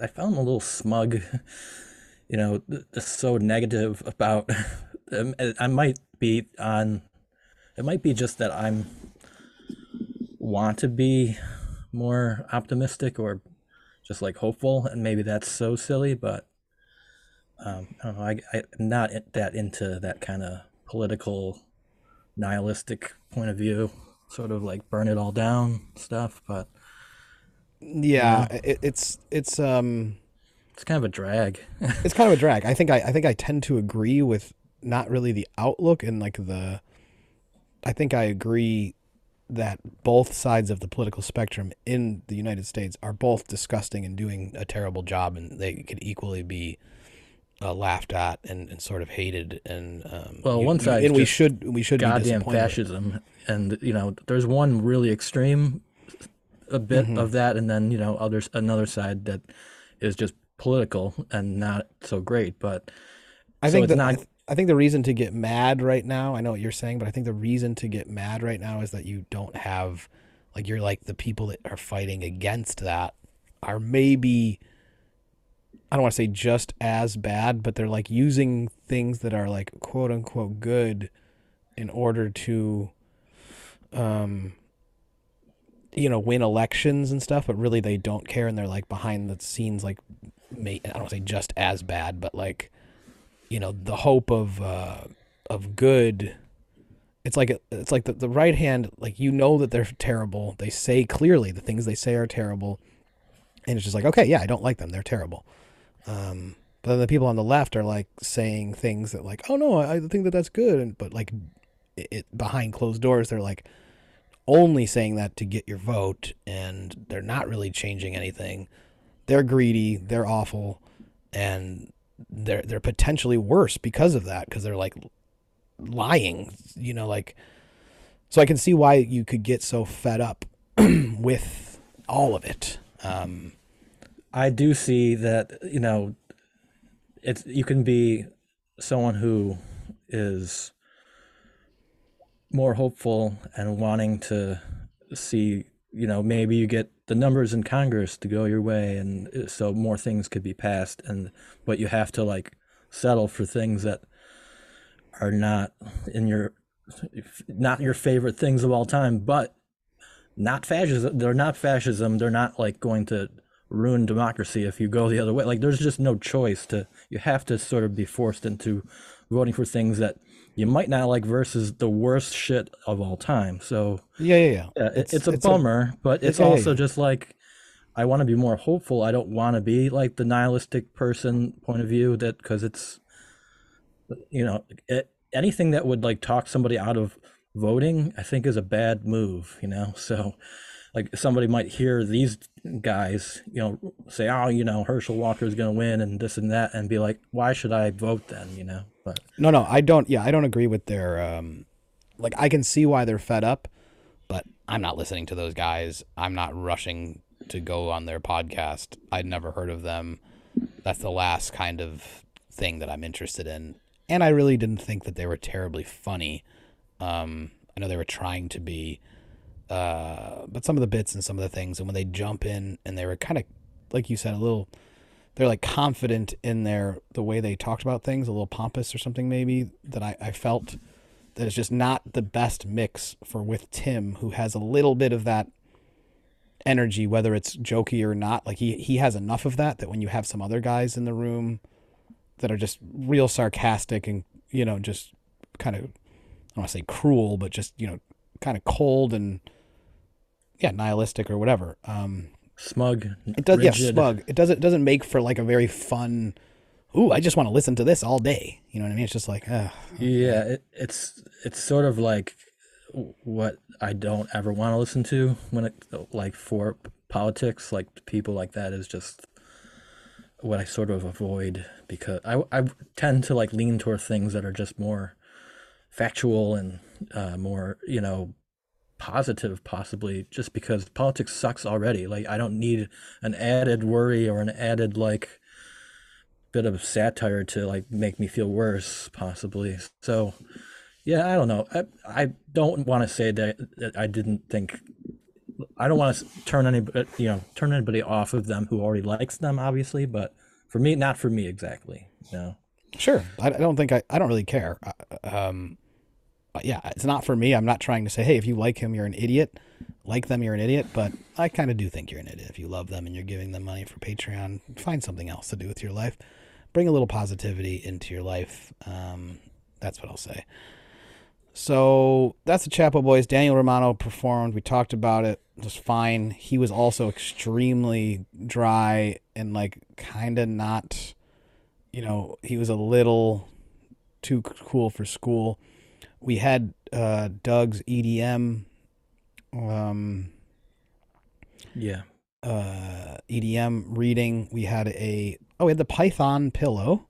I found him a little smug. you know, so negative about. I might be on. It might be just that I'm want to be more optimistic or just like hopeful, and maybe that's so silly, but um, I don't know. I, I'm not that into that kind of political nihilistic point of view, sort of like burn it all down stuff. But yeah, yeah. It, it's it's um it's kind of a drag. it's kind of a drag. I think I, I think I tend to agree with not really the outlook and like the. I think I agree that both sides of the political spectrum in the United States are both disgusting and doing a terrible job, and they could equally be uh, laughed at and, and sort of hated. And um, well, one side and we should we should goddamn fascism, and you know, there's one really extreme a bit mm-hmm. of that, and then you know, others another side that is just political and not so great. But I so think that not... I think the reason to get mad right now, I know what you're saying, but I think the reason to get mad right now is that you don't have like you're like the people that are fighting against that are maybe I don't want to say just as bad, but they're like using things that are like quote unquote good in order to um you know win elections and stuff but really they don't care and they're like behind the scenes like I don't say just as bad, but like, you know, the hope of uh, of good. It's like it's like the, the right hand, like you know that they're terrible. They say clearly the things they say are terrible, and it's just like okay, yeah, I don't like them. They're terrible. Um, but then the people on the left are like saying things that like, oh no, I think that that's good, and but like, it, it behind closed doors, they're like only saying that to get your vote, and they're not really changing anything they're greedy, they're awful, and they're they're potentially worse because of that because they're like lying, you know, like so I can see why you could get so fed up with all of it. Um, I do see that you know it's you can be someone who is more hopeful and wanting to see you know maybe you get the numbers in Congress to go your way, and uh, so more things could be passed. And but you have to like settle for things that are not in your not your favorite things of all time, but not fascism. They're not fascism. They're not like going to ruin democracy if you go the other way. Like there's just no choice to. You have to sort of be forced into voting for things that you might not like versus the worst shit of all time. So yeah, yeah, yeah. yeah it's, it's, a it's bummer, a, but it's, also just like I want to be more hopeful. I don't want to be like the nihilistic person point of view that because it's you know it, anything that would like talk somebody out of voting, I think is a bad move. You know, so like somebody might hear these guys, you know, say, "Oh, you know, Herschel Walker is going to win," and this and that, and be like, "Why should I vote then?" You know. But no, no, I don't. Yeah, I don't agree with their. Um, like, I can see why they're fed up, but I'm not listening to those guys. I'm not rushing to go on their podcast. I'd never heard of them. That's the last kind of thing that I'm interested in, and I really didn't think that they were terribly funny. Um, I know they were trying to be uh, but some of the bits and some of the things, and when they jump in and they were kind of, like you said, a little, they're like confident in their the way they talked about things, a little pompous or something maybe that I, I felt that it's just not the best mix for with Tim, who has a little bit of that energy, whether it's jokey or not. Like he he has enough of that that when you have some other guys in the room that are just real sarcastic and you know just kind of I don't want to say cruel, but just you know kind of cold and yeah, nihilistic or whatever. Um, smug. It does. Rigid. Yeah, smug. It doesn't doesn't make for like a very fun. Ooh, I just want to listen to this all day. You know what I mean? It's just like, uh, yeah, it, it's it's sort of like what I don't ever want to listen to when it like for politics. Like people like that is just what I sort of avoid because I I tend to like lean toward things that are just more factual and uh, more you know positive possibly just because politics sucks already like i don't need an added worry or an added like bit of satire to like make me feel worse possibly so yeah i don't know i, I don't want to say that, that i didn't think i don't want to turn anybody you know turn anybody off of them who already likes them obviously but for me not for me exactly No. Sure. I, I don't think I, I don't really care. Uh, Um, yeah, it's not for me. I'm not trying to say, hey, if you like him, you're an idiot. Like them, you're an idiot. But I kind of do think you're an idiot. If you love them and you're giving them money for Patreon, find something else to do with your life. Bring a little positivity into your life. Um, that's what I'll say. So that's the Chapo Boys. Daniel Romano performed. We talked about it. Was fine. He was also extremely dry and like kind of not, you know, he was a little too cool for school. We had uh, Doug's EDM, um, Yeah. uh, EDM reading. We had a oh, we had the Python pillow,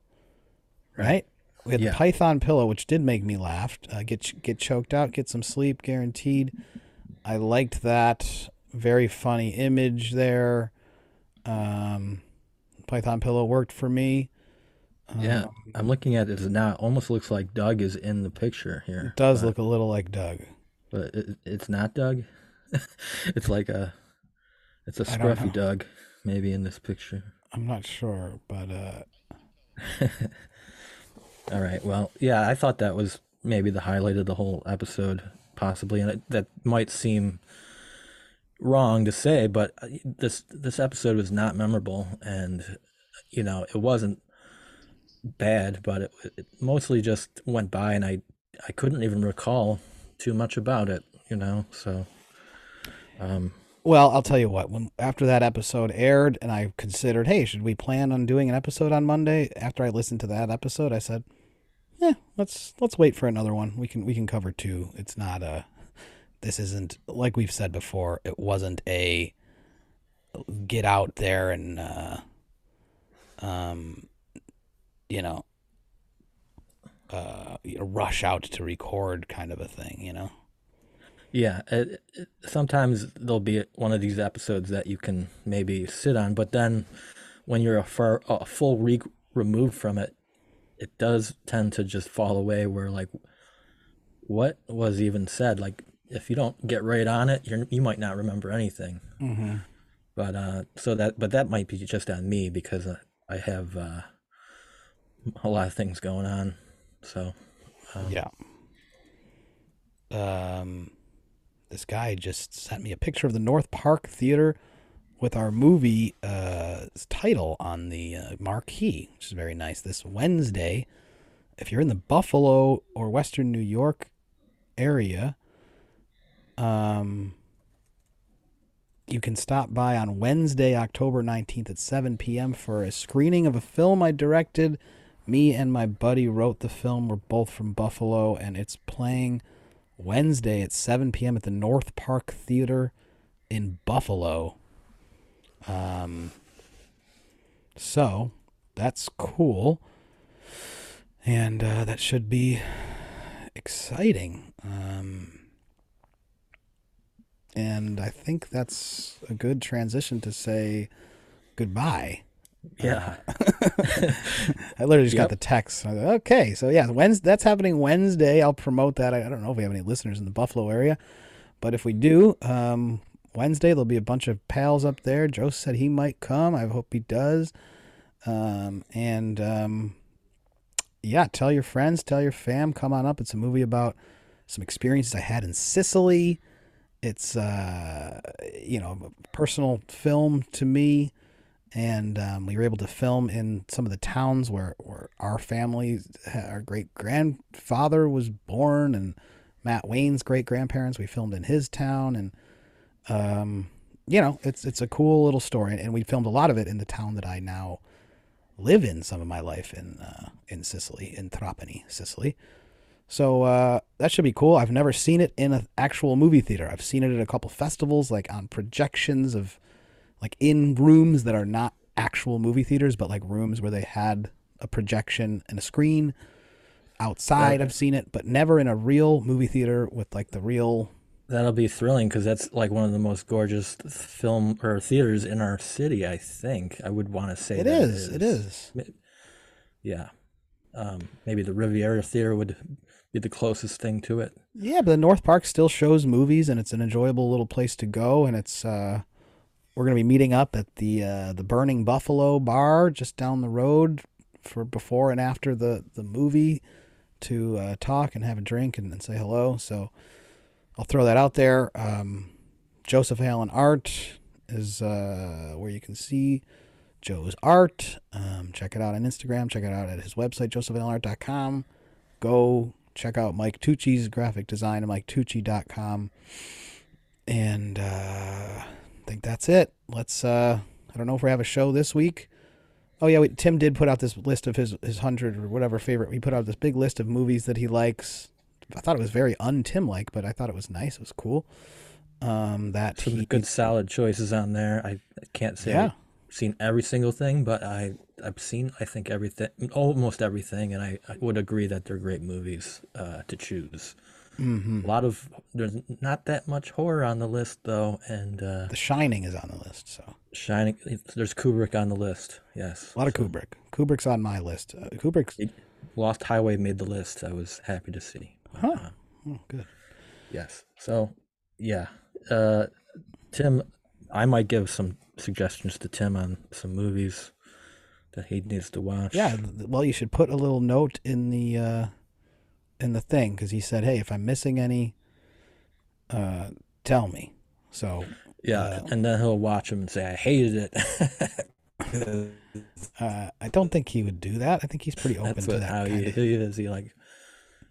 right? We had Yeah. the Python pillow, which did make me laugh. Uh, get get choked out, get some sleep, guaranteed. I liked that. Very funny image there. Um, Python pillow worked for me. Yeah. Um, I'm looking at it now. It almost looks like Doug is in the picture here. it does but, look a little like Doug. but it, it's not Doug. it's like a it's a scruffy. Doug maybe in this picture. I'm not sure, but uh, All right. Well, yeah, I thought that was maybe the highlight of the whole episode, possibly, and it, that might seem wrong to say, but uh, this this episode was not memorable, and you know, it wasn't bad, but it, it mostly just went by, and I I couldn't even recall too much about it, you know. So, um, Well, I'll tell you what. When after that episode aired, and I considered, hey, should we plan on doing an episode on Monday? After I listened to that episode, I said, yeah, let's let's wait for another one. We can we can cover two. It's not a. This isn't like we've said before. It wasn't a get out there and uh, um, you know, uh, rush out to record kind of a thing. You know. Yeah, it, it, sometimes there'll be one of these episodes that you can maybe sit on, but then when you're a, far, a full week removed from it, it does tend to just fall away. Where like, what was even said? Like, if you don't get right on it, you're you might not remember anything. Mm-hmm. But uh, so that but that might be just on me because uh, I have uh, a lot of things going on. So um, Yeah. Um, this guy just sent me a picture of the North Park Theater with our movie uh, title on the uh, marquee, which is very nice. This Wednesday, if you're in the Buffalo or Western New York area, um, you can stop by on Wednesday, October 19th at 7 p.m. for a screening of a film I directed. Me and my buddy wrote the film. We're both from Buffalo, and it's playing Wednesday at 7 p.m. at the North Park Theater in Buffalo. Um, so that's cool, and uh, that should be exciting. Um, and I think that's a good transition to say goodbye. Yeah, I literally just got the text. I was like, okay, so yeah, Wednesday, that's happening Wednesday. I'll promote that. I, I don't know if we have any listeners in the Buffalo area, but if we do, um, Wednesday there'll be a bunch of pals up there. Joe said he might come. I hope he does. Um, and um, yeah, tell your friends, tell your fam, come on up. It's a movie about some experiences I had in Sicily. It's uh, you know, a personal film to me and um, we were able to film in some of the towns where, where our family, our great grandfather was born, and Matt Wayne's great grandparents. We filmed in his town, and um, you know, it's it's a cool little story, and we filmed a lot of it in the town that I now live in. Some of my life in uh, in Sicily, in Trapani, Sicily. So uh, that should be cool. I've never seen it in an actual movie theater. I've seen it at a couple festivals, like on projections of like in rooms that are not actual movie theaters, but like rooms where they had a projection and a screen. Outside, Right. I've seen it, but never in a real movie theater with like the real. That'll be thrilling because that's like one of the most gorgeous film or theaters in our city. I think I would want to say It is. It is. Yeah, um, maybe the Riviera Theater would be the closest thing to it. Yeah, but the North Park still shows movies, and it's an enjoyable little place to go. And it's uh, we're gonna be meeting up at the uh, the Burning Buffalo Bar just down the road for before and after the the movie to uh, talk and have a drink and, and say hello. So I'll throw that out there. Um, Joseph Allen Art is uh, where you can see Joe's art. Um, check it out on Instagram. Check it out at his website, josephallenart.com. Go check out Mike Tucci's graphic design at miketucci.com. And uh, I think that's it. Let's, uh, I don't know if we have a show this week. Oh, yeah, wait, Tim did put out this list of his, his 100 or whatever favorite. He put out this big list of movies that he likes. I thought it was very un-Tim like, but I thought it was nice. It was cool. Um, that Some he, good solid choices on there. I I can't say Yeah. I've seen every single thing, but I I've seen I think everything, almost everything, and I, I would agree that they're great movies uh, to choose. Mhm. A lot of there's not that much horror on the list though, and uh, The Shining is on the list, so Shining. There's Kubrick on the list. Yes, a lot of Kubrick. Kubrick's on my list. Uh, Kubrick's Lost Highway made the list. I was happy to see. Huh. oh, good. Yes. So, yeah. Uh, Tim, I might give some suggestions to Tim on some movies that he needs to watch. Yeah, well, you should put a little note in the uh, in the thing because he said, "Hey, if I'm missing any, uh, tell me." So Yeah. Uh, and then he'll watch them and say, I hated it. uh, I don't think he would do that. I think he's pretty open That's to what, that. how he, of, he is. He, like,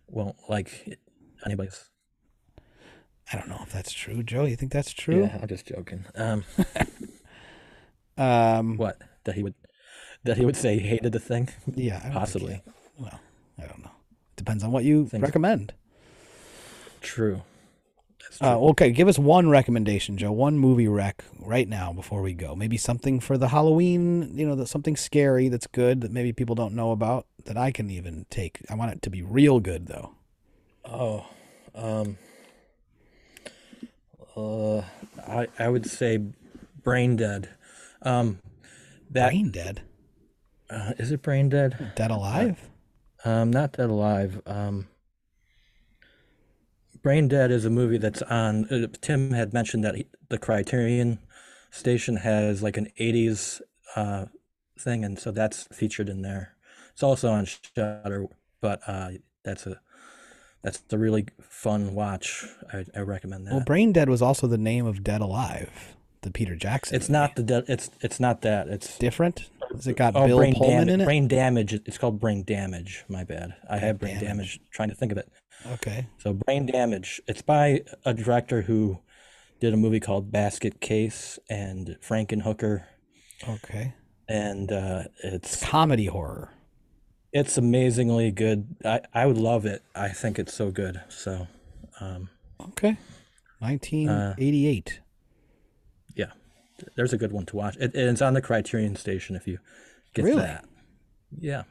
won't like anybody's. I don't know if that's true, Joe. You think that's true? Yeah, I'm just joking. Um, Um, what? That he would. That he would say he hated the thing? yeah, don't he- Possibly. well, I don't know. Depends on what you Things- recommend. True. True. Uh, okay, give us one recommendation, Joe. One movie rec right now before we go. Maybe something for the Halloween, you know, something scary that's good that maybe people don't know about that I can even take. I want it to be real good though. Oh, um, uh, I I would say Brain Dead. Um, that Brain Dead, uh, is it Brain Dead? Dead Alive. Um, not Dead Alive. Um, Brain Dead is a movie that's on. Uh, Tim had mentioned that he, the Criterion station has like an '80s uh, thing, and so that's featured in there. It's also on Shudder, but uh, that's a that's a really fun watch. I, I recommend that. Well, Brain Dead was also the name of Dead Alive, the Peter Jackson. it's movie. not the dead. It's it's not that. It's different. Has it got oh, Bill brain Pullman damage. in it? Brain damage. It's called brain damage. My bad. I have brain damage. damage. Trying to think of it. Okay. So brain damage. It's by a director who did a movie called Basket Case and Frankenhooker, Okay. and uh, it's Comedy horror. it's amazingly good. I I would love it. I think it's so good. So, um, Okay. 1988. yeah, there's a good one to watch. It, it's on the Criterion Station if you get Really? that. Yeah,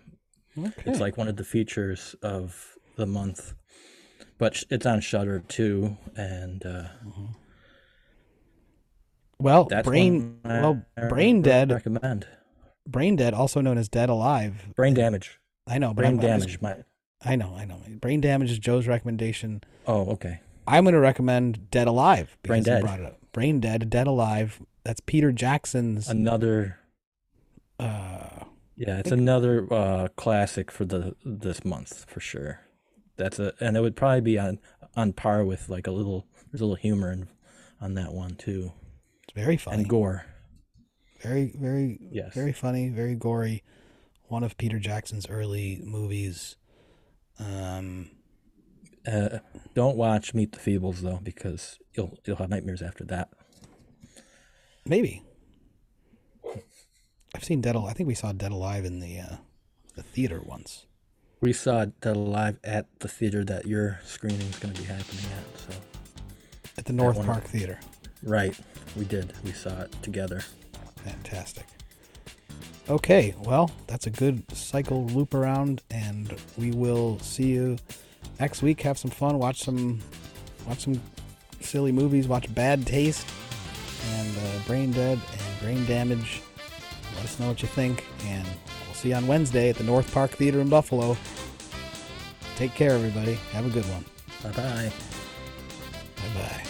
okay. it's like one of the features of the month, but it's on Shudder too, and uh, well, that's Brain I well, Brain Dead, recommend. Brain Dead also known as Dead Alive. Brain damage. I know, Brain I'm, I'm just- damage. My I know, I know. Brain damage is Joe's recommendation. oh okay. I'm going to recommend Dead Alive. Brain Dead. Brought it up. Brain Dead, Dead Alive. That's Peter Jackson's. Another Uh, Yeah, it's another uh, classic for the this month for sure. That's a and it would probably be on on par with like a little there's a little humor in, on that one too it's very funny. and gore. very, very, Yes. very funny. Very gory. One of Peter Jackson's early movies. Um, Uh, don't watch Meet the Feebles though because you'll you'll have nightmares after that. Maybe. I've seen Dead. Al- I think we saw Dead Alive in the uh, the theater once. We saw Dead Alive at the theater that your screening is going to be happening at. So At the North one- Park Theater. right, we did. We saw it together. Fantastic. Okay, well, that's a good cycle loop around, and we will see you next week. Have some fun. Watch some, watch some silly movies. Watch Bad Taste and uh, Brain Dead and Brain Damage. Let us know what you think, and we'll see you on Wednesday at the North Park Theater in Buffalo. Take care, everybody. Have a good one. Bye bye. Bye bye.